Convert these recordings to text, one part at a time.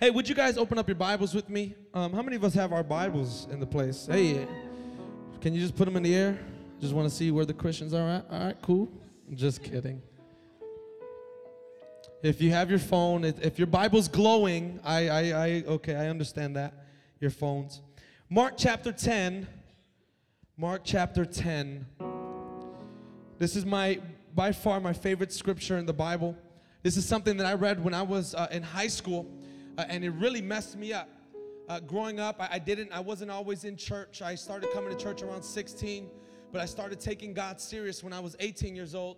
Hey, would you guys open up your Bibles with me? Um, how many of us have our Bibles in the place? Hey, can you just put them in the air? Just want to see where the Christians are at. All right, cool. Just kidding. If you have your phone, if your Bible's glowing, I, I, I, okay, I understand that. Your phones. Mark chapter 10. Mark chapter 10. This is my, by far, my favorite scripture in the Bible. This is something that I read when I was uh, in high school, uh, and it really messed me up. Uh, growing up, I, I didn't, I wasn't always in church. I started coming to church around 16, but I started taking God serious when I was 18 years old.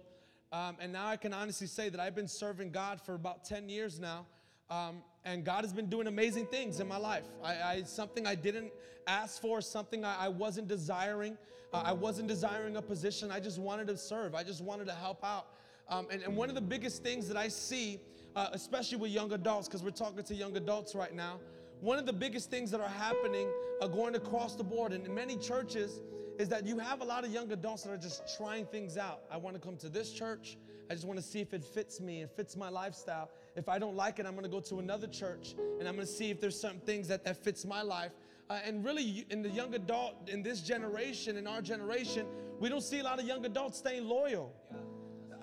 Um, and now I can honestly say that I've been serving God for about 10 years now. Um, and God has been doing amazing things in my life. I, I something I didn't ask for, something I, I wasn't desiring. Uh, I wasn't desiring a position. I just wanted to serve. I just wanted to help out. Um, and, and one of the biggest things that I see, uh, especially with young adults, because we're talking to young adults right now, one of the biggest things that are happening are going across the board and in many churches is that you have a lot of young adults that are just trying things out. I want to come to this church. I just want to see if it fits me, it fits my lifestyle. If I don't like it, I'm going to go to another church and I'm going to see if there's some things that, that fits my life. Uh, and really, in the young adult, in this generation, in our generation, we don't see a lot of young adults staying loyal.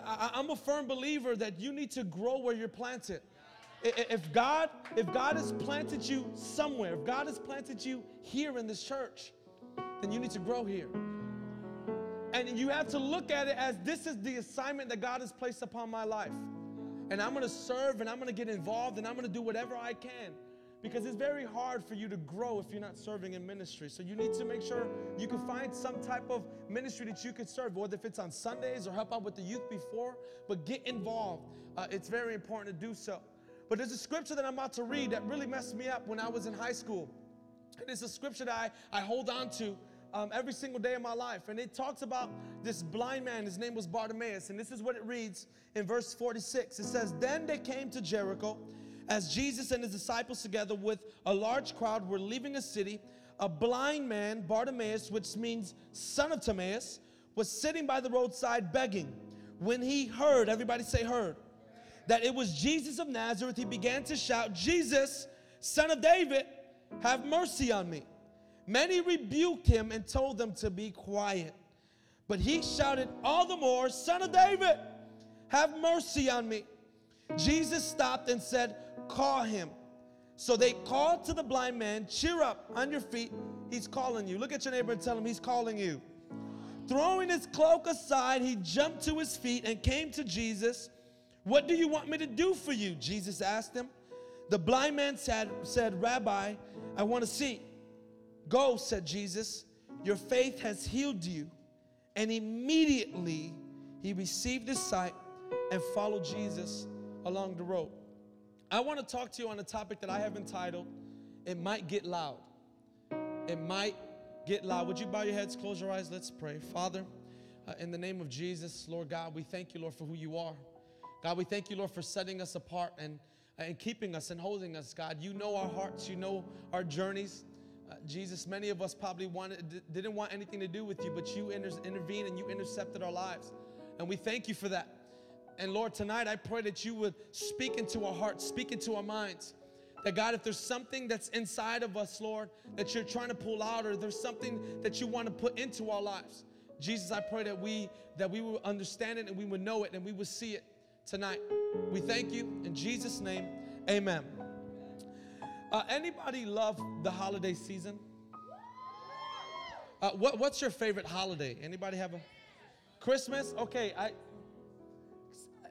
I, I'm a firm believer that you need to grow where you're planted. If God, if God has planted you somewhere, if God has planted you here in this church, then you need to grow here. And you have to look at it as this is the assignment that God has placed upon my life. And I'm gonna serve and I'm gonna get involved and I'm gonna do whatever I can. Because it's very hard for you to grow if you're not serving in ministry. So you need to make sure you can find some type of ministry that you can serve, whether if it's on Sundays or help out with the youth before, but get involved. Uh, it's very important to do so. But there's a scripture that I'm about to read that really messed me up when I was in high school. And it's a scripture that I, I hold on to um, every single day of my life. And it talks about this blind man. His name was Bartimaeus. And this is what it reads in verse 46. It says, Then they came to Jericho as Jesus and his disciples, together with a large crowd, were leaving a city. A blind man, Bartimaeus, which means son of Timaeus, was sitting by the roadside begging. When he heard, everybody say, heard, that it was Jesus of Nazareth, he began to shout, Jesus, son of David, have mercy on me. Many rebuked him and told them to be quiet. But he shouted all the more, Son of David, have mercy on me. Jesus stopped and said, Call him. So they called to the blind man, Cheer up on your feet. He's calling you. Look at your neighbor and tell him he's calling you. Throwing his cloak aside, he jumped to his feet and came to Jesus. What do you want me to do for you? Jesus asked him. The blind man said, said Rabbi, I want to see. Go, said Jesus. Your faith has healed you. And immediately he received his sight and followed Jesus along the road. I want to talk to you on a topic that I have entitled, It Might Get Loud. It might get loud. Would you bow your heads, close your eyes? Let's pray. Father, uh, in the name of Jesus, Lord God, we thank you, Lord, for who you are. God, we thank you, Lord, for setting us apart and, uh, and keeping us and holding us, God. You know our hearts, you know our journeys. Uh, Jesus, many of us probably wanted, didn't want anything to do with you, but you inter- intervened and you intercepted our lives. And we thank you for that. And Lord, tonight I pray that you would speak into our hearts, speak into our minds. That God, if there's something that's inside of us, Lord, that you're trying to pull out, or there's something that you want to put into our lives, Jesus, I pray that we that we will understand it and we would know it and we would see it tonight. We thank you in Jesus' name. Amen. Uh, anybody love the holiday season? Uh, what, what's your favorite holiday? Anybody have a Christmas? Okay, I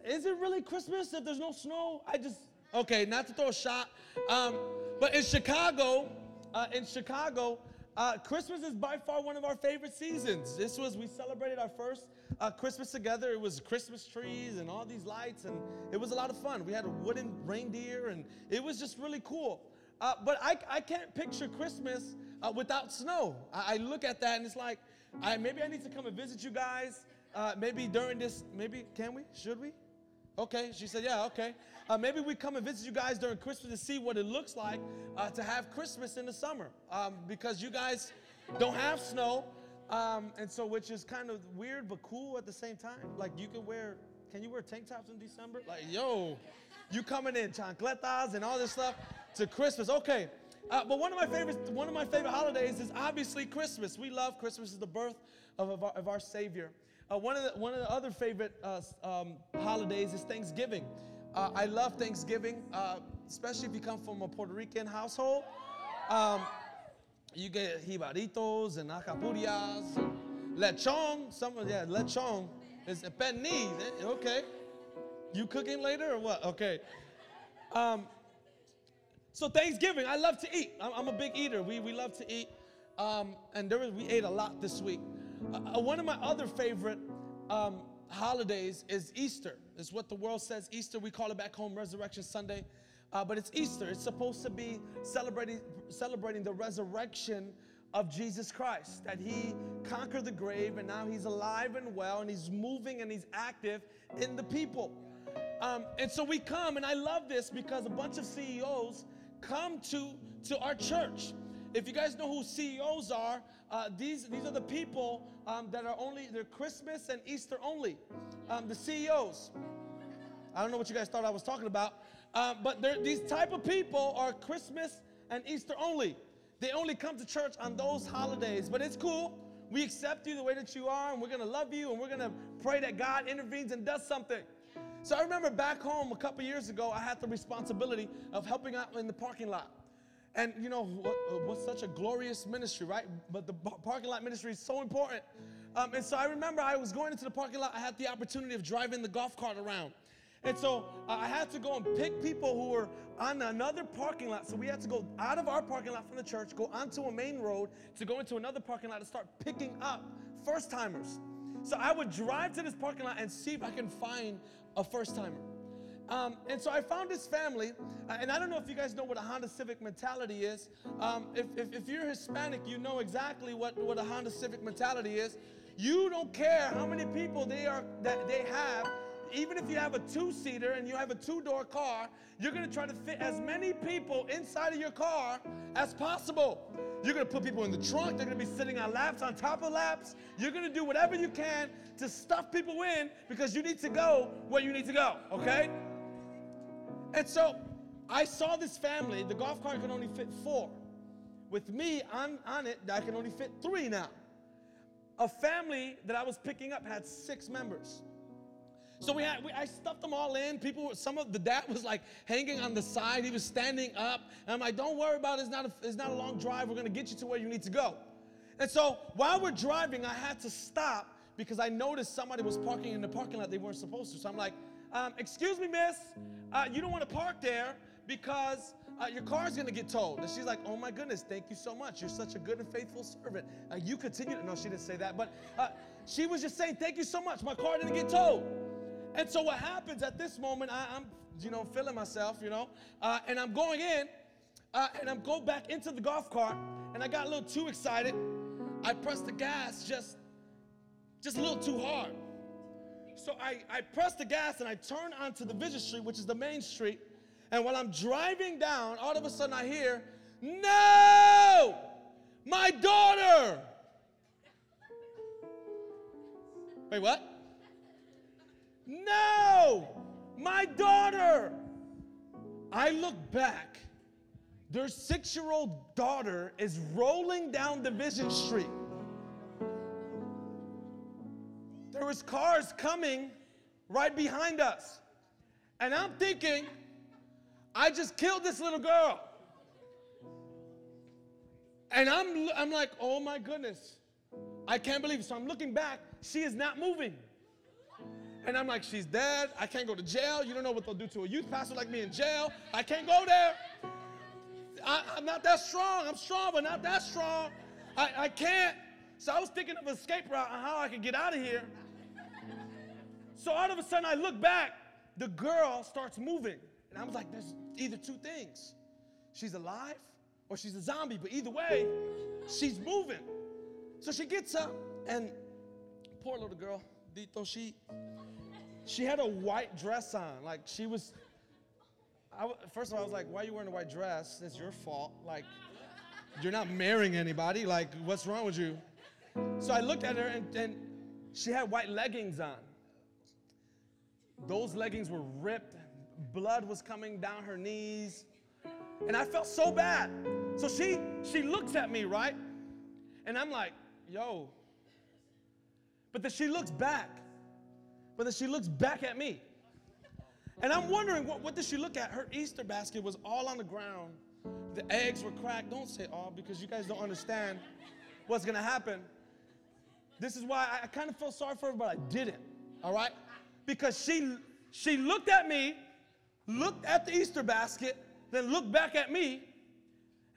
is it really Christmas if there's no snow? I just okay, not to throw a shot, um, but in Chicago, uh, in Chicago, uh, Christmas is by far one of our favorite seasons. This was we celebrated our first uh, Christmas together. It was Christmas trees and all these lights, and it was a lot of fun. We had a wooden reindeer, and it was just really cool. Uh, but I, I can't picture Christmas uh, without snow. I, I, look at that and it's like, I, maybe I need to come and visit you guys. Uh, maybe during this, maybe can we? Should we? Okay, she said, yeah, okay. Uh, maybe we come and visit you guys during Christmas to see what it looks like uh, to have Christmas in the summer um, because you guys don't have snow. Um, and so, which is kind of weird but cool at the same time. Like, you can wear, can you wear tank tops in December? Like, yo, you coming in chancletas and all this stuff. to Christmas. Okay. Uh, but one of my favorite one of my favorite holidays is obviously Christmas. We love Christmas is the birth of, of, our, of our Savior. Uh, one of the one of the other favorite uh, um, holidays is Thanksgiving. Uh, I love Thanksgiving, uh, especially if you come from a Puerto Rican household. Um, you get jibaritos and alcapurrias, and lechon. Some of yeah, lechon is a pernil. eh, Okay, you cooking later or what? Okay. Um, so Thanksgiving, I love to eat. I'm, I'm a big eater. We, we love to eat. Um, and there was, we ate a lot this week. Uh, uh, one of my other favorite um, holidays is Easter. It's what the world says Easter. We call it back home Resurrection Sunday. Uh, but it's Easter. It's supposed to be celebrating, celebrating the resurrection of Jesus Christ, that he conquered the grave and now he's alive and well and he's moving and he's active in the people. Um, and so we come, and I love this because a bunch of CEOs come to, to our church. If you guys know who CEOs are, uh, these, these are the people um, that are only, they're Christmas and Easter only. Um, the CEOs. I don't know what you guys thought I was talking about, uh, but these type of people are Christmas and Easter only. They only come to church on those holidays, but it's cool. We accept you the way that you are, and we're gonna love you, and we're gonna pray that God intervenes and does something. So I remember back home a couple years ago, I had the responsibility of helping out in the parking lot. And you know, what, uh, what's such a glorious ministry, right? But the parking lot ministry is so important. Um, and so I remember I was going into the parking lot, I had the opportunity of driving the golf cart around. And so uh, I had to go and pick people who were on another parking lot. So we had to go out of our parking lot from the church, go onto a main road to go into another parking lot to start picking up first timers. So I would drive to this parking lot and see if I can find a first timer. Um, and so I found this family, uh, and I don't know if you guys know what a Honda Civic mentality is. Um, if, if, if you're Hispanic, you know exactly what, what a Honda Civic mentality is. You don't care how many people they are that they have. Even if you have a two-seater and you have a two-door car, you're gonna try to fit as many people inside of your car as possible. You're gonna put people in the trunk. They're gonna be sitting on laps, on top of laps. You're gonna do whatever you can to stuff people in because you need to go where you need to go. Okay? And so I saw this family, the golf cart can only fit four. With me on, on it, I can only fit three now. A family that I was picking up had six members. So we had, we, I stuffed them all in. People, were, some of the dad was like hanging on the side. He was standing up, and I'm like, "Don't worry about it. It's not a, it's not a long drive. We're gonna get you to where you need to go." And so while we're driving, I had to stop because I noticed somebody was parking in the parking lot they weren't supposed to. So I'm like, um, "Excuse me, miss, uh, you don't want to park there because uh, your car's gonna get towed." And she's like, "Oh my goodness, thank you so much. You're such a good and faithful servant. Uh, you continue." To, no, she didn't say that, but uh, she was just saying, "Thank you so much. My car didn't get towed." And so what happens at this moment, I, am you know, feeling myself, you know, uh, and I'm going in, uh, and I'm going back into the golf cart, and I got a little too excited. I pressed the gas just, just a little too hard. So I, I pressed the gas and I turn onto the Vision Street, which is the main street. And while I'm driving down, all of a sudden I hear, No! My daughter! Wait, what? No! My daughter! I look back. Their six year old daughter is rolling down Division Street. There was cars coming right behind us. And I'm thinking, I just killed this little girl. And I'm, I'm like, oh my goodness. I can't believe it. So I'm looking back. She is not moving. And I'm like, she's dead. I can't go to jail. You don't know what they'll do to a youth pastor like me in jail. I can't go there. I, am not that strong. I'm strong, but not that strong. I, I can't. So I was thinking of escape route on how I could get out of here. So all of a sudden I look back, the girl starts moving. And I was like, there's either two things. She's alive or she's a zombie, but either way, she's moving. So she gets up and poor little girl, Dito, she she had a white dress on. Like she was I first of all, I was like, why are you wearing a white dress? It's your fault. Like, you're not marrying anybody. Like, what's wrong with you? So I looked at her and, and she had white leggings on. Those leggings were ripped, blood was coming down her knees. And I felt so bad. So she she looks at me, right? And I'm like, yo. But then she looks back. But then she looks back at me. And I'm wondering, what, what did she look at? Her Easter basket was all on the ground. The eggs were cracked. Don't say all because you guys don't understand what's gonna happen. This is why I, I kind of felt sorry for her, but I didn't. All right? Because she she looked at me, looked at the Easter basket, then looked back at me,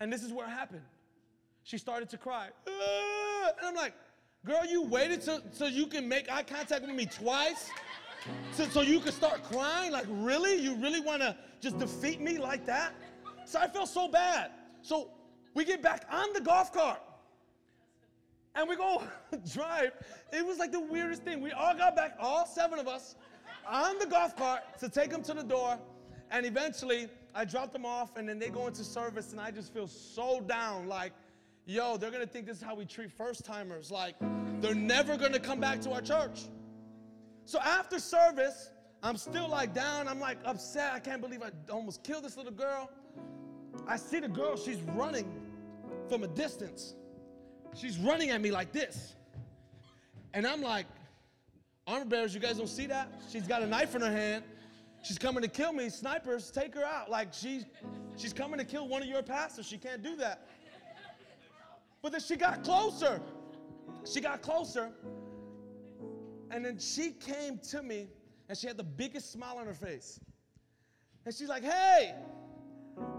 and this is what happened. She started to cry. And I'm like, girl, you waited so, you can make eye contact with me twice? So, so you could start crying? Like, really? You really want to just defeat me like that? So I felt so bad. So we get back on the golf cart and we go drive. It was like the weirdest thing. We all got back, all seven of us, on the golf cart to take them to the door. And eventually, I dropped them off, and then they go into service, and I just feel so down. Like, yo, they're gonna think this is how we treat first timers. Like, they're never gonna come back to our church. So after service, I'm still like down. I'm like upset. I can't believe I almost killed this little girl. I see the girl, she's running from a distance. She's running at me like this. And I'm like, armor bearers, you guys don't see that? She's got a knife in her hand. She's coming to kill me. Snipers, take her out. Like she's she's coming to kill one of your pastors. She can't do that. But then she got closer. She got closer. And then she came to me and she had the biggest smile on her face. And she's like, hey,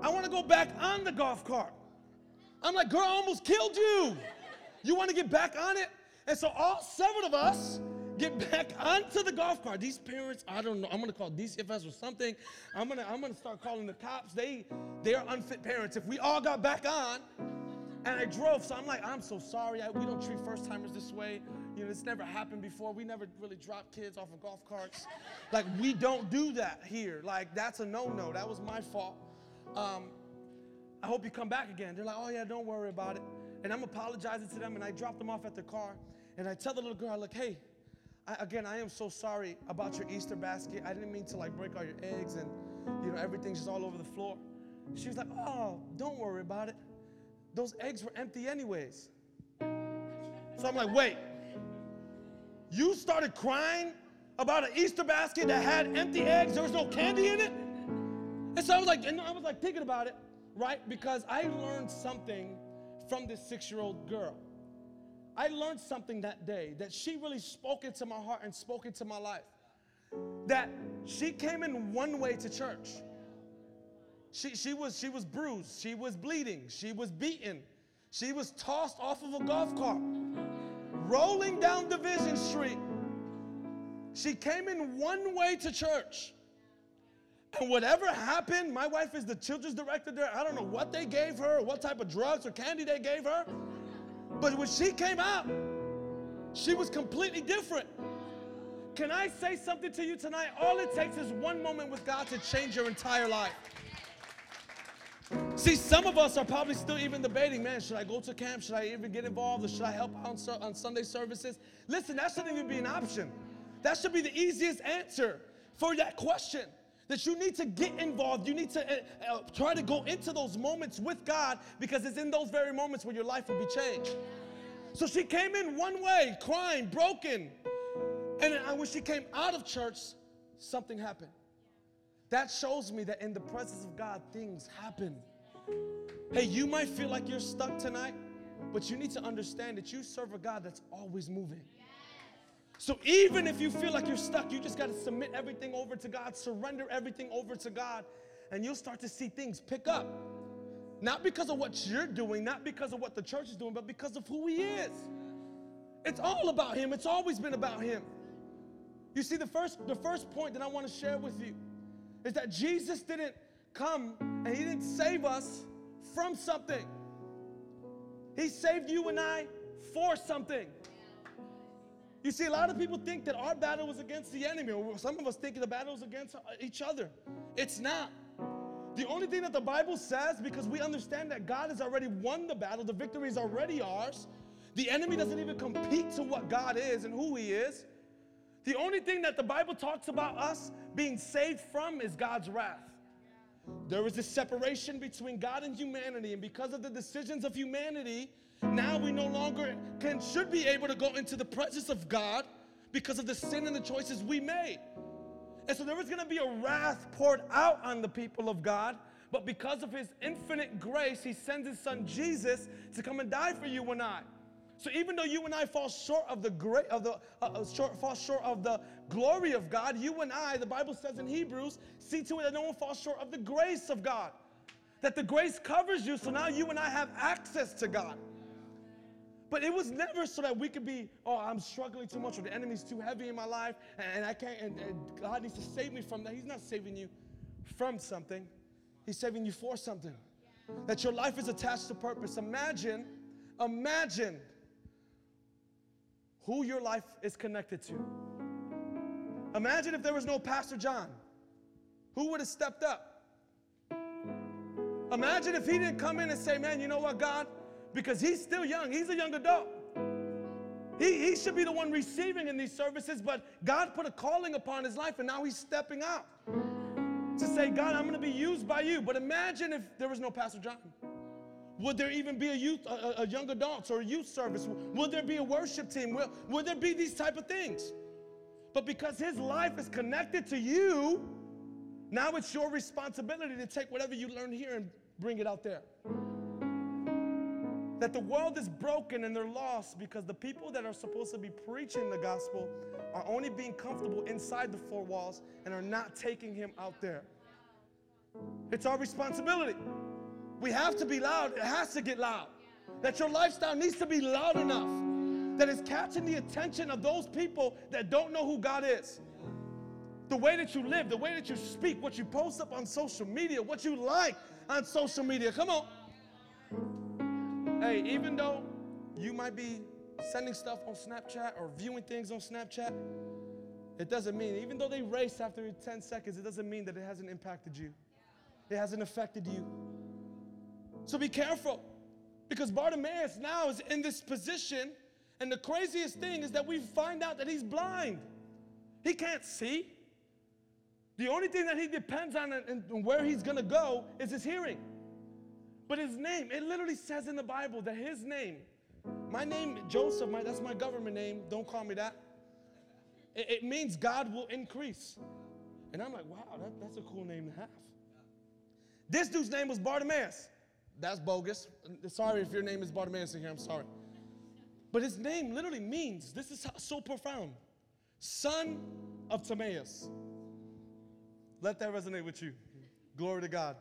I want to go back on the golf cart. I'm like, girl, I almost killed you. You want to get back on it? And so all seven of us get back onto the golf cart. These parents, I don't know, I'm gonna call DCFS or something. I'm gonna, I'm gonna start calling the cops. They, they are unfit parents. If we all got back on, and I drove, so I'm like, I'm so sorry. I, we don't treat first timers this way. You know, it's never happened before. We never really drop kids off of golf carts. Like, we don't do that here. Like, that's a no no. That was my fault. Um, I hope you come back again. They're like, oh, yeah, don't worry about it. And I'm apologizing to them, and I drop them off at the car. And I tell the little girl, like, hey, I, again, I am so sorry about your Easter basket. I didn't mean to like break all your eggs and you know everything's just all over the floor. She was like, "Oh, don't worry about it. Those eggs were empty anyways." So I'm like, "Wait. You started crying about an Easter basket that had empty eggs. There was no candy in it?" And so I was like, and I was like thinking about it, right? Because I learned something from this 6-year-old girl. I learned something that day that she really spoke into my heart and spoke into my life. That she came in one way to church. She, she, was, she was bruised, she was bleeding, she was beaten, she was tossed off of a golf cart, rolling down Division Street. She came in one way to church. And whatever happened, my wife is the children's director there. I don't know what they gave her, what type of drugs or candy they gave her. But when she came out, she was completely different. Can I say something to you tonight? All it takes is one moment with God to change your entire life. See, some of us are probably still even debating, man, should I go to camp? Should I even get involved? Or should I help out on, on Sunday services? Listen, that shouldn't even be an option. That should be the easiest answer for that question. That you need to get involved. You need to uh, uh, try to go into those moments with God because it's in those very moments where your life will be changed. So she came in one way, crying, broken. And when she came out of church, something happened. That shows me that in the presence of God, things happen. Hey, you might feel like you're stuck tonight, but you need to understand that you serve a God that's always moving. So even if you feel like you're stuck, you just got to submit everything over to God, surrender everything over to God, and you'll start to see things pick up. Not because of what you're doing, not because of what the church is doing, but because of who He is. It's all about Him. It's always been about Him. You see, the first, the first point that I want to share with you is that Jesus didn't come and He didn't save us from something. He saved you and I for something. You see, a lot of people think that our battle was against the enemy, or some of us think the battle is against each other. It's not. The only thing that the Bible says, because we understand that God has already won the battle, the victory is already ours. The enemy doesn't even compete to what God is and who He is. The only thing that the Bible talks about us being saved from is God's wrath. there was this separation between God and humanity, and because of the decisions of humanity, now we no longer can should be able to go into the presence of God because of the sin and the choices we made. And so there was going to be a wrath poured out on the people of God, but because of his infinite grace, he sends his son Jesus to come and die for you and I. So even though you and I fall short of the great of the uh, uh, short fall short of the glory of God, you and I, the Bible says in Hebrews, see to it that no one falls short of the grace of God. That the grace covers you, so now you and I have access to God. But it was never so that we could be, oh, I'm struggling too much, or the enemy's too heavy in my life, and I can't, and, and God needs to save me from that. He's not saving you from something, He's saving you for something. That your life is attached to purpose. Imagine, imagine who your life is connected to. Imagine if there was no Pastor John. Who would have stepped up? Imagine if he didn't come in and say, Man, you know what, God? Because he's still young, he's a young adult. He, he should be the one receiving in these services, but God put a calling upon his life and now he's stepping out to say, God, I'm going to be used by you. But imagine if there was no Pastor John. Would there even be a youth, a, a young adults or a youth service? Would there be a worship team? Will, would there be these type of things? But because his life is connected to you, now it's your responsibility to take whatever you learn here and bring it out there. That the world is broken and they're lost because the people that are supposed to be preaching the gospel are only being comfortable inside the four walls and are not taking him out there. It's our responsibility. We have to be loud. It has to get loud. That your lifestyle needs to be loud enough that it's catching the attention of those people that don't know who God is. The way that you live, the way that you speak, what you post up on social media, what you like on social media. Come on. Hey, even though you might be sending stuff on Snapchat or viewing things on Snapchat, it doesn't mean, even though they race after 10 seconds, it doesn't mean that it hasn't impacted you. It hasn't affected you. So be careful because Bartimaeus now is in this position. And the craziest thing is that we find out that he's blind. He can't see. The only thing that he depends on and, and where he's gonna go is his hearing. But his name, it literally says in the Bible that his name, my name, Joseph, my, that's my government name, don't call me that. It, it means God will increase. And I'm like, wow, that, that's a cool name to have. This dude's name was Bartimaeus. That's bogus. Sorry if your name is Bartimaeus in here, I'm sorry. But his name literally means, this is so profound, son of Timaeus. Let that resonate with you. Glory to God.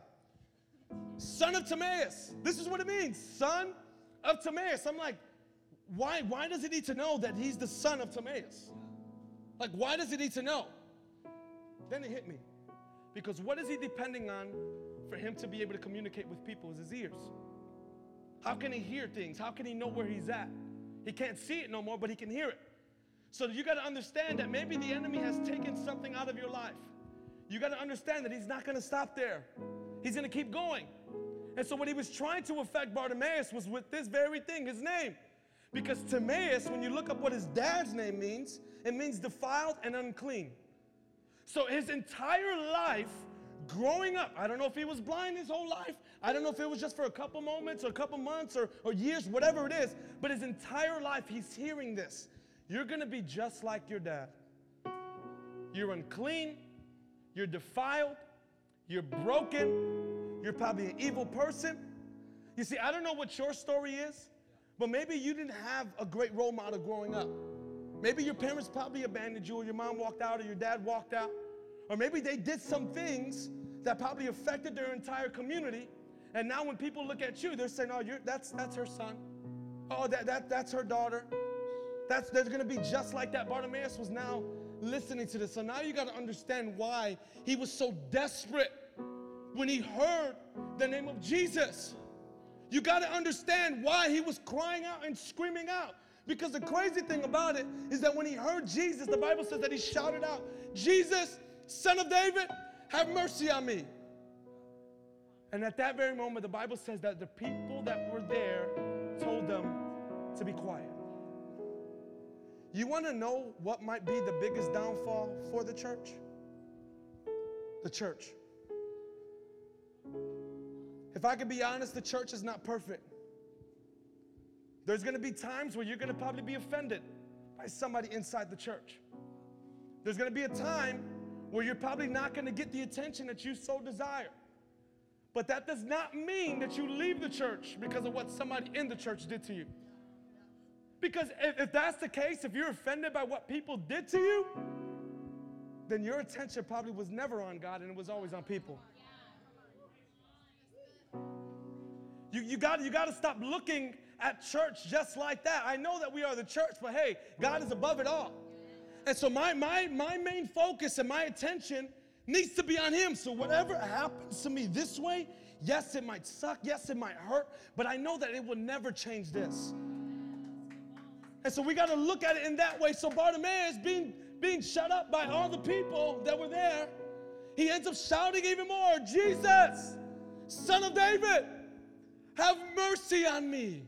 Son of Timaeus. This is what it means. Son of Timaeus. I'm like, why, why does he need to know that he's the son of Timaeus? Like, why does he need to know? Then it hit me. Because what is he depending on for him to be able to communicate with people is his ears. How can he hear things? How can he know where he's at? He can't see it no more, but he can hear it. So you got to understand that maybe the enemy has taken something out of your life. You got to understand that he's not going to stop there. He's going to keep going. And so what he was trying to affect Bartimaeus was with this very thing, his name. Because Timaeus, when you look up what his dad's name means, it means defiled and unclean. So his entire life growing up, I don't know if he was blind his whole life. I don't know if it was just for a couple moments or a couple months or, or years, whatever it is. But his entire life, he's hearing this. You're to be just like your dad. You're unclean. You're defiled. You're broken. You're probably an evil person. You see, I don't know what your story is, but maybe you didn't have a great role model growing up. Maybe your parents probably abandoned you, or your mom walked out, or your dad walked out. Or maybe they did some things that probably affected their entire community. And now when people look at you, they're saying, oh, that's, that's her son. Oh, that, that, that's her daughter. That's, they're going to be just like that. Bartimaeus was now listening to this. So now you got to understand why he was so desperate when he heard the name of Jesus. You got to understand why he was crying out and screaming out. Because the crazy thing about it is that when he heard Jesus, the Bible says that he shouted out, Jesus, Son of David, have mercy on me. And at that very moment, the Bible says that the people that were there told them to be quiet. You want to know what might be the biggest downfall for the church? The church. If I can be honest, the church is not perfect. There's gonna be times where you're gonna probably be offended by somebody inside the church. There's gonna be a time where you're probably not gonna get the attention that you so desire. But that does not mean that you leave the church because of what somebody in the church did to you. Because if, if that's the case, if you're offended by what people did to you, then your attention probably was never on God and it was always on people. You, you got you got to stop looking at church just like that. I know that we are the church, but hey, God is above it all. And so my my my main focus and my attention needs to be on him. So whatever happens to me this way, yes, it might suck, yes, it might hurt, but I know that it will never change this. And so we got to look at it in that way. So Bartimaeus being being shut up by all the people that were there, he ends up shouting even more, Jesus, son of David, have mercy on me.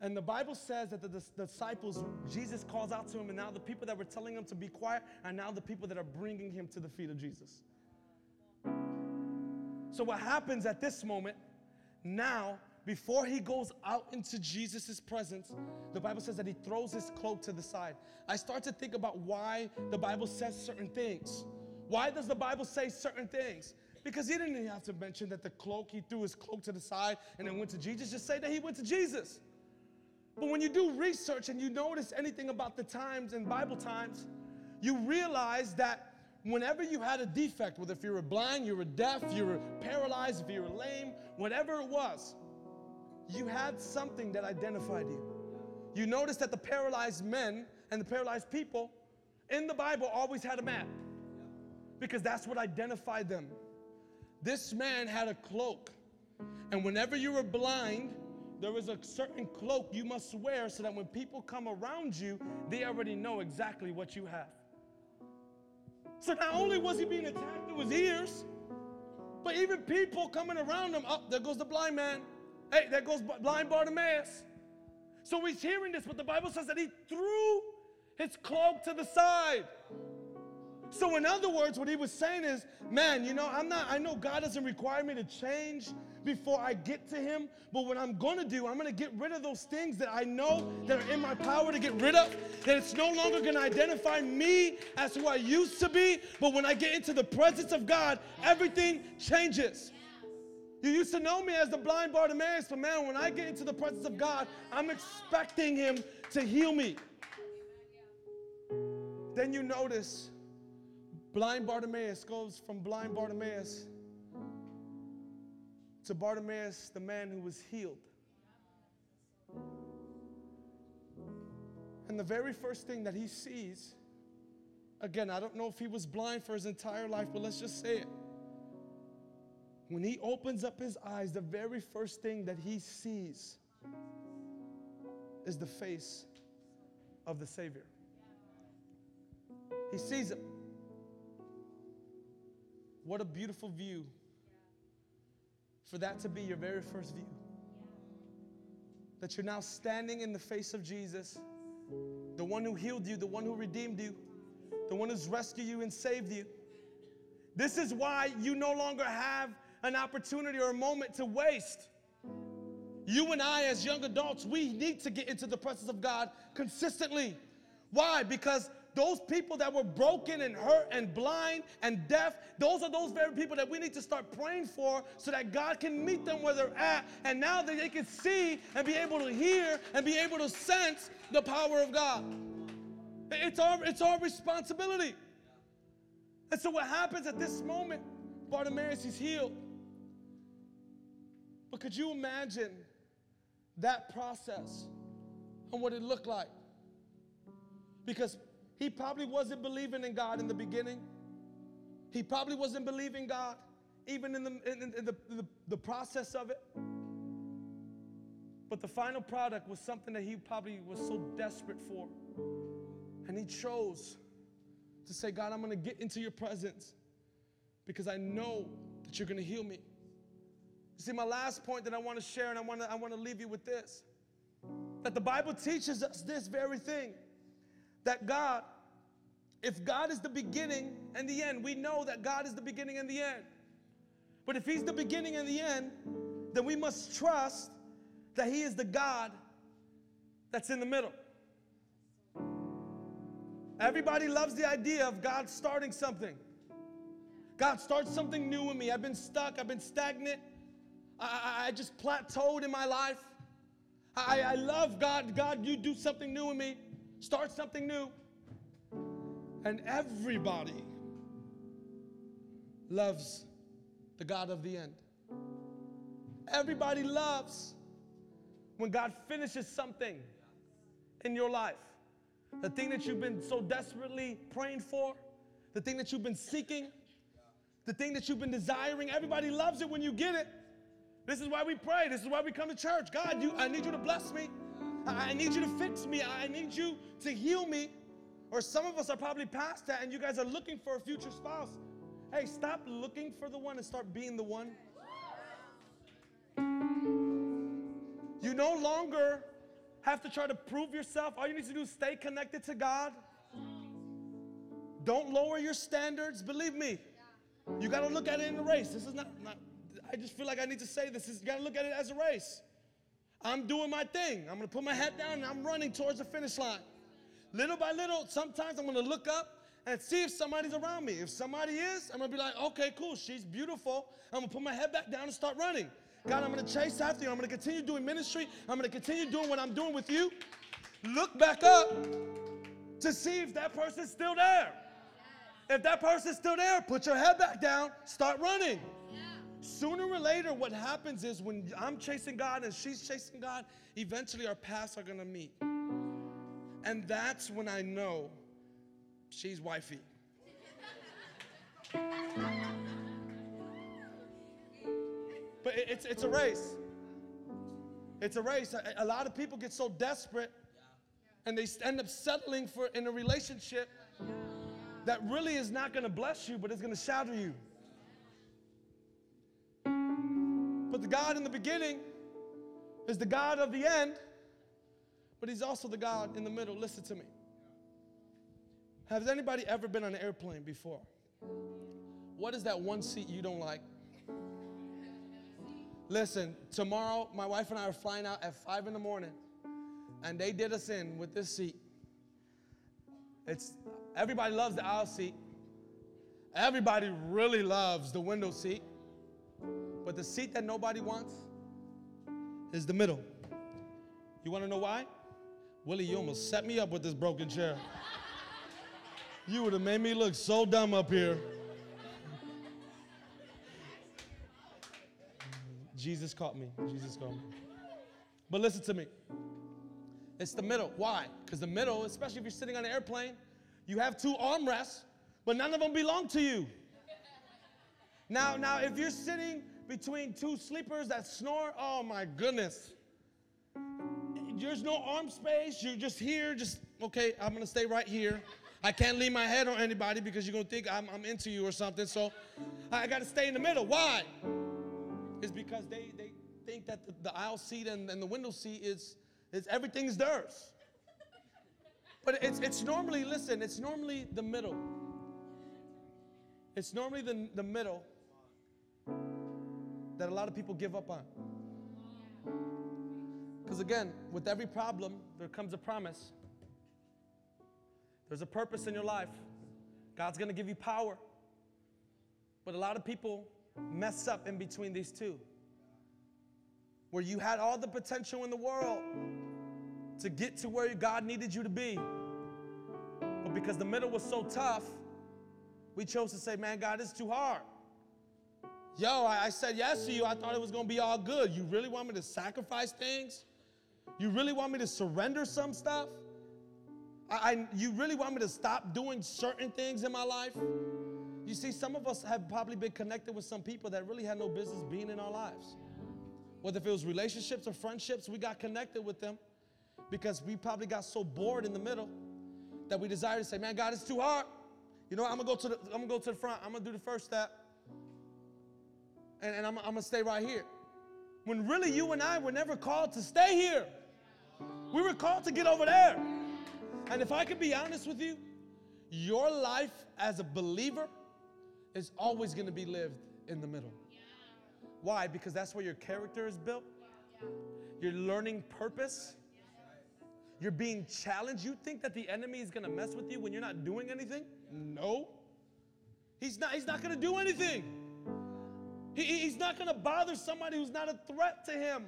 And the Bible says that the, the, disciples, Jesus calls out to him, and now the people that were telling him to be quiet are now the people that are bringing him to the feet of Jesus. So, what happens at this moment, now, before he goes out into Jesus' presence, the Bible says that he throws his cloak to the side. I start to think about why the Bible says certain things. Why does the Bible say certain things? Because he didn't even have to mention that the cloak, he threw his cloak to the side and then went to Jesus. Just say that he went to Jesus. But when you do research and you notice anything about the times and Bible times, you realize that whenever you had a defect, whether if you were blind, you were deaf, you were paralyzed, if you were lame, whatever it was, you had something that identified you. You notice that the paralyzed men and the paralyzed people in the Bible always had a map because that's what identified them. This man had a cloak, and whenever you were blind, there was a certain cloak you must wear so that when people come around you, they already know exactly what you have. So not only was he being attacked through his ears, but even people coming around him, up oh, there goes the blind man. Hey, that goes blind Bartimaeus. So he's hearing this, but the Bible says that he threw his cloak to the side. So, in other words, what he was saying is, man, you know, I'm not, I know God doesn't require me to change before I get to him, but what I'm gonna do, I'm gonna get rid of those things that I know that are in my power to get rid of, that it's no longer gonna identify me as who I used to be, but when I get into the presence of God, everything changes. You used to know me as the blind Bartimaeus, but man, when I get into the presence of God, I'm expecting him to heal me. Then you notice Blind Bartimaeus goes from blind Bartimaeus to Bartimaeus, the man who was healed. And the very first thing that he sees, again, I don't know if he was blind for his entire life, but let's just say it. When he opens up his eyes, the very first thing that he sees is the face of the Savior. He sees him. What a beautiful view for that to be your very first view. That you're now standing in the face of Jesus, the one who healed you, the one who redeemed you, the one who's rescued you and saved you. This is why you no longer have an opportunity or a moment to waste. You and I, as young adults, we need to get into the presence of God consistently. Why? Because those people that were broken and hurt and blind and deaf, those are those very people that we need to start praying for so that God can meet them where they're at. And now that they can see and be able to hear and be able to sense the power of God. It's our, it's our responsibility. And so, what happens at this moment, Bartimaeus is healed. But could you imagine that process and what it looked like? Because he probably wasn't believing in God in the beginning. He probably wasn't believing God even in the, in, in the, the, the process of it. But the final product was something that he probably was so desperate for. And he chose to say, God, I'm to get into your presence because I know that you're to heal me. See, my last point that I want to share, and I want to, I want to leave you with this that the Bible teaches us this very thing that God, if God is the beginning and the end, we know that God is the beginning and the end. But if He's the beginning and the end, then we must trust that He is the God that's in the middle. Everybody loves the idea of God starting something. God, start something new in me. I've been stuck, I've been stagnant, I, I, just plateaued in my life. I, I love God. God, you do something new in me. Start something new. And everybody loves the God of the end. Everybody loves when God finishes something in your life. The thing that you've been so desperately praying for, the thing that you've been seeking, the thing that you've been desiring. Everybody loves it when you get it. This is why we pray. This is why we come to church. God, you, I need you to bless me. I, need you to fix me. I need you to heal me. Or some of us are probably past that and you guys are looking for a future spouse. Hey, stop looking for the one and start being the one. You no longer have to try to prove yourself. All you need to do is stay connected to God. Don't lower your standards. Believe me, you got to look at it in a race. This is not, not, I just feel like I need to say this. Is, you got to look at it as a race. I'm doing my thing. I'm to put my head down and I'm running towards the finish line. Little by little, sometimes I'm to look up and see if somebody's around me. If somebody is, I'm to be like, okay, cool, she's beautiful. I'm to put my head back down and start running. God, I'm to chase after you. I'm to continue doing ministry. I'm to continue doing what I'm doing with you. Look back up to see if that person's still there. If that person's still there, put your head back down, start running. Sooner or later, what happens is when I'm chasing God and she's chasing God, eventually our paths are to meet. And that's when I know she's wifey. But it's, it's a race. It's a race. A, a lot of people get so desperate and they end up settling for in a relationship that really is not going to bless you, but it's going to shatter you. But the God in the beginning is the God of the end, but He's also the God in the middle. Listen to me. Has anybody ever been on an airplane before? What is that one seat you don't like? Listen, tomorrow my wife and I are flying out at 5 in the morning, and they did us in with this seat. It's everybody loves the aisle seat. Everybody really loves the window seat. But the seat that nobody wants is the middle. You want to know why? Willie, you almost set me up with this broken chair. You would have made me look so dumb up here. Jesus caught me. Jesus caught me. But listen to me. It's the middle. Why? Because the middle, especially if you're sitting on an airplane, you have two armrests, but none of them belong to you. Now, now, if you're sitting between two sleepers that snore, oh my goodness. There's no arm space. You're just here, just, okay, I'm gonna stay right here. I can't lean my head on anybody because you're gonna think I'm, I'm into you or something. So I gotta stay in the middle. Why? It's because they, they think that the, the aisle seat and, and the window seat is, is everything's theirs. But it's, it's normally, listen, it's normally the middle. It's normally the, the middle that a lot of people give up on. Because again, with every problem, there comes a promise. There's a purpose in your life. God's going to give you power. But a lot of people mess up in between these two. Where you had all the potential in the world to get to where God needed you to be. But because the middle was so tough, we chose to say, man, God, it's too hard. Yo, I, I said yes to you. I thought it was going to be all good. You really want me to sacrifice things? You really want me to surrender some stuff? I, I, you really want me to stop doing certain things in my life? You see, some of us have probably been connected with some people that really had no business being in our lives. Whether if it was relationships or friendships, we got connected with them because we probably got so bored in the middle that we decided to say, man, God, it's too hard. You know? I'm gonna go to the, I'm gonna go to the front. I'm gonna do the first step. And, and I'm, I'm gonna stay right here. When really you and I were never called to stay here. We were called to get over there. And if I could be honest with you, your life as a believer is always to be lived in the middle. Why? Because that's where your character is built. You're learning purpose. You're being challenged. You think that the enemy is gonna mess with you when you're not doing anything? No. He's not, he's not gonna do anything. He, he's not gonna bother somebody who's not a threat to him.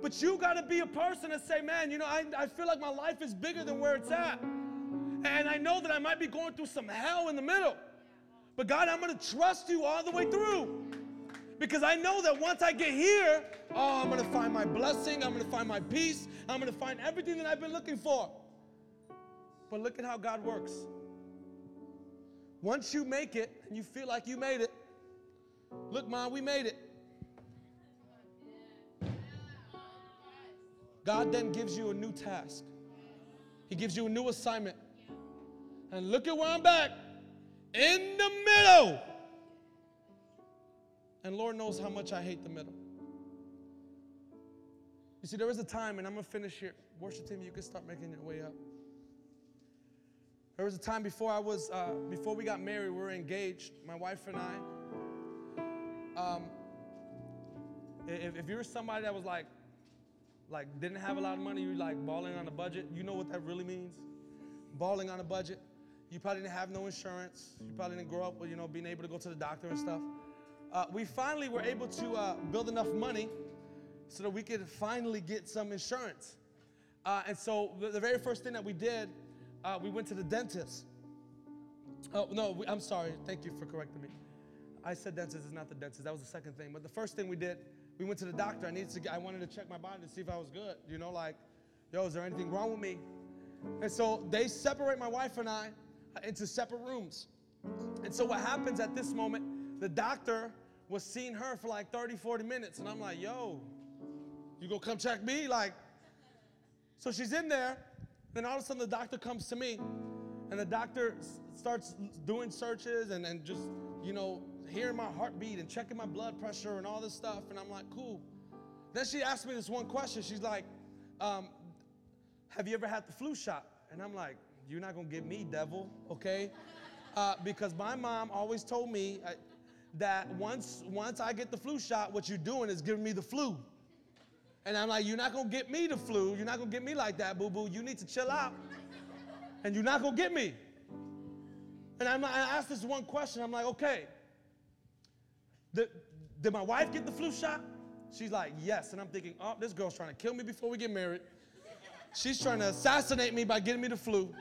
But you gotta be a person that say, man, you know, I, I feel like my life is bigger than where it's at. And I know that I might be going through some hell in the middle. But God, I'm gonna trust you all the way through. Because I know that once I get here, oh, I'm gonna find my blessing, I'm gonna find my peace, I'm gonna find everything that I've been looking for. But look at how God works. Once you make it and you feel like you made it, look, Mom, we made it. God then gives you a new task. He gives you a new assignment. And look at where I'm back in the middle. And Lord knows how much I hate the middle. You see, there was a time, and I'm gonna finish here. Worship team, you can start making your way up. There was a time before I was, uh, before we got married, we were engaged, my wife and I. Um, if, if you're somebody that was like, like didn't have a lot of money, you're like balling on a budget, you know what that really means? Balling on a budget. You probably didn't have no insurance. You probably didn't grow up with, you know, being able to go to the doctor and stuff. Uh, we finally were able to uh, build enough money so that we could finally get some insurance. Uh, and so the, the, very first thing that we did, uh, we went to the dentist. Oh, no, we, I'm sorry. Thank you for correcting me. I said dentist is not the dentist. That was the second thing. But the first thing we did, we went to the doctor. I needed to. I wanted to check my body to see if I was good. You know, like, yo, is there anything wrong with me? And so they separate my wife and I into separate rooms. And so what happens at this moment? The doctor was seeing her for like 30, 40 minutes, and I'm like, yo, you gonna come check me? Like, so she's in there, then all of a sudden the doctor comes to me, and the doctor starts doing searches and, and just, you know, hearing my heartbeat and checking my blood pressure and all this stuff, and I'm like, cool. Then she asked me this one question. She's like, um, have you ever had the flu shot? And I'm like, you're not gonna get me, devil, okay? Uh, because my mom always told me uh, that once once I get the flu shot, what you're doing is giving me the flu. And I'm like, you're not gonna get me the flu. You're not gonna get me like that, boo boo. You need to chill out. And you're not gonna get me. And I'm, I asked this one question. I'm like, okay, did, did my wife get the flu shot? She's like, yes. And I'm thinking, oh, this girl's trying to kill me before we get married. She's trying to assassinate me by getting me the flu.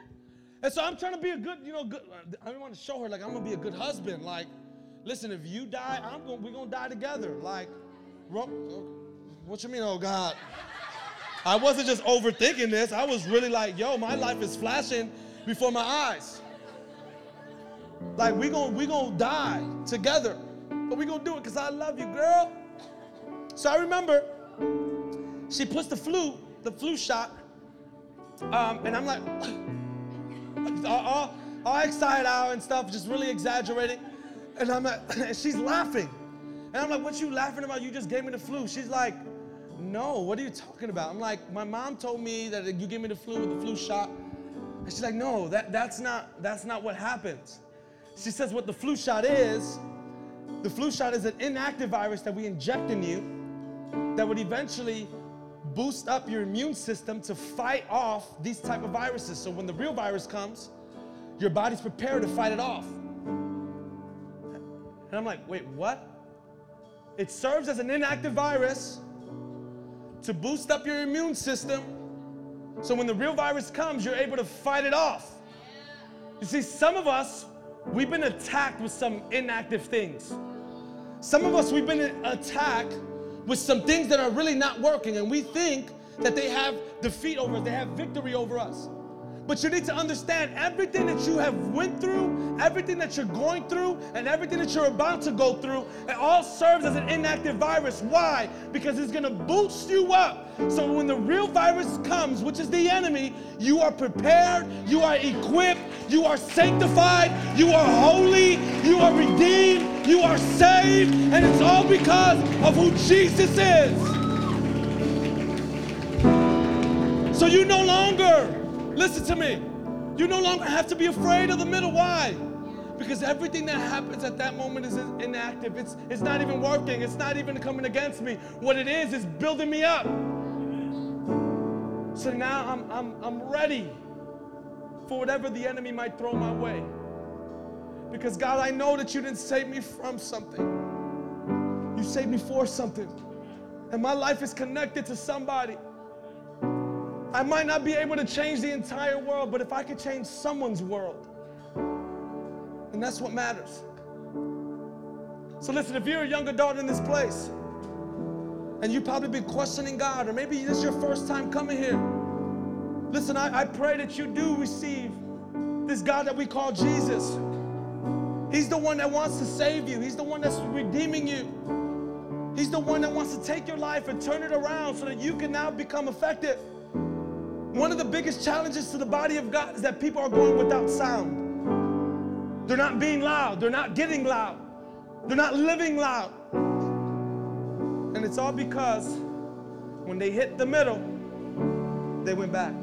And so I'm trying to be a good, you know, good. I want to show her like I'm gonna be a good husband. Like, listen, if you die, I'm going. We're gonna die together. Like, what you mean, oh God? I wasn't just overthinking this. I was really like, yo, my life is flashing before my eyes. Like we gonna we gonna die together, but we're gonna do it because I love you, girl. So I remember she puts the flu the flu shot, um, and I'm like all, all, all excited out and stuff, just really exaggerating. And I'm like, and she's laughing. And I'm like, what you laughing about? You just gave me the flu. She's like, no, what are you talking about? I'm like, my mom told me that you gave me the flu with the flu shot. And she's like, no, that, that's not that's not what happens. She says what the flu shot is, the flu shot is an inactive virus that we inject in you that would eventually boost up your immune system to fight off these type of viruses. So when the real virus comes, your body's prepared to fight it off. And I'm like, wait, what? It serves as an inactive virus to boost up your immune system. So when the real virus comes, you're able to fight it off. You see, some of us, we've been attacked with some inactive things. Some of us, we've been attacked with some things that are really not working, and we think that they have defeat over us, they have victory over us. But you need to understand everything that you have went through, everything that you're going through, and everything that you're about to go through, it all serves as an inactive virus. Why? Because it's gonna boost you up. So when the real virus comes, which is the enemy, you are prepared, you are equipped, you are sanctified, you are holy, you are redeemed, you are saved, and it's all because of who Jesus is. So you no longer Listen to me. You no longer have to be afraid of the middle. Why? Because everything that happens at that moment is inactive. It's, it's not even working. It's not even coming against me. What it is, is building me up. So now I'm, I'm, I'm ready for whatever the enemy might throw my way. Because God, I know that you didn't save me from something. You saved me for something. And my life is connected to somebody. I might not be able to change the entire world, but if I could change someone's world, and that's what matters. So listen, if you're a young adult in this place, and you've probably been questioning God, or maybe this is your first time coming here, listen, I, I pray that you do receive this God that we call Jesus. He's the one that wants to save you. He's the one that's redeeming you. He's the one that wants to take your life and turn it around so that you can now become effective. One of the biggest challenges to the body of God is that people are going without sound. They're not being loud. They're not getting loud. They're not living loud. And it's all because when they hit the middle, they went back.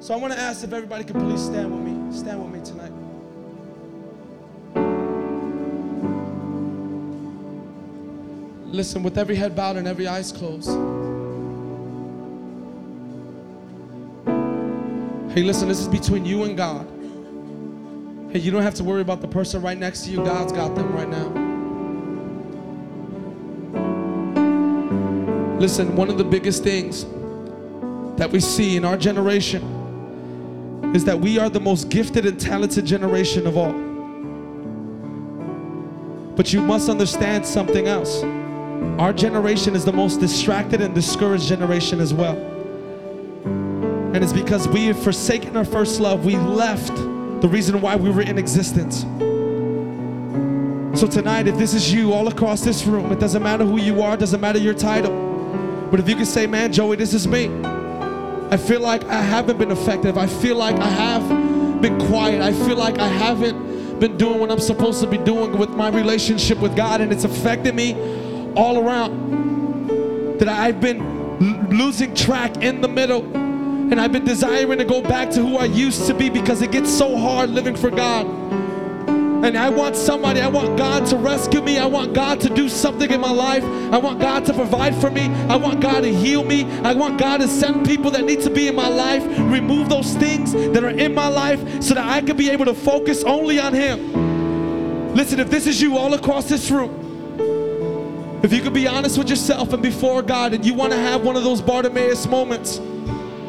So I want to ask if everybody could please stand with me. Stand with me tonight. Listen, with every head bowed and every eyes closed. Hey, listen, this is between you and God. Hey, you don't have to worry about the person right next to you. God's got them right now. Listen, one of the biggest things that we see in our generation is that we are the most gifted and talented generation of all. But you must understand something else. Our generation is the most distracted and discouraged generation as well. And it's because we have forsaken our first love. We left the reason why we were in existence. So tonight, if this is you all across this room, it doesn't matter who you are, doesn't matter your title. But if you can say, man, Joey, this is me. I feel like I haven't been effective. I feel like I have been quiet. I feel like I haven't been doing what I'm supposed to be doing with my relationship with God, and it's affected me all around. That I've been losing track in the middle and I've been desiring to go back to who I used to be because it gets so hard living for God. And I want somebody, I want God to rescue me. I want God to do something in my life. I want God to provide for me. I want God to heal me. I want God to send people that need to be in my life, remove those things that are in my life so that I can be able to focus only on Him. Listen, if this is you all across this room, if you could be honest with yourself and before God and you want to have one of those Bartimaeus moments,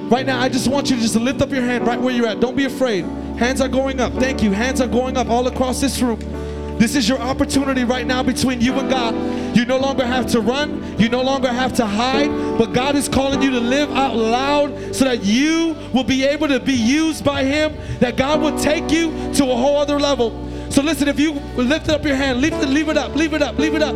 Right now, I just want you to just lift up your hand right where you're at. Don't be afraid. Hands are going up. Thank you. Hands are going up all across this room. This is your opportunity right now between you and God. You no longer have to run, you no longer have to hide, but God is calling you to live out loud so that you will be able to be used by Him, that God will take you to a whole other level. So listen, if you lift up your hand, leave it, leave it up, leave it up, leave it up.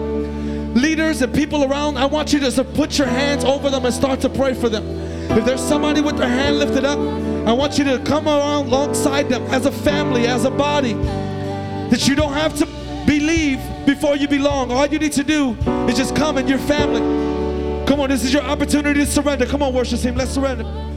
Leaders and people around, I want you to put your hands over them and start to pray for them. If there's somebody with their hand lifted up, I want you to come around alongside them as a family, as a body. That you don't have to believe before you belong. All you need to do is just come and your family. Come on, this is your opportunity to surrender. Come on, worship Him. Let's surrender.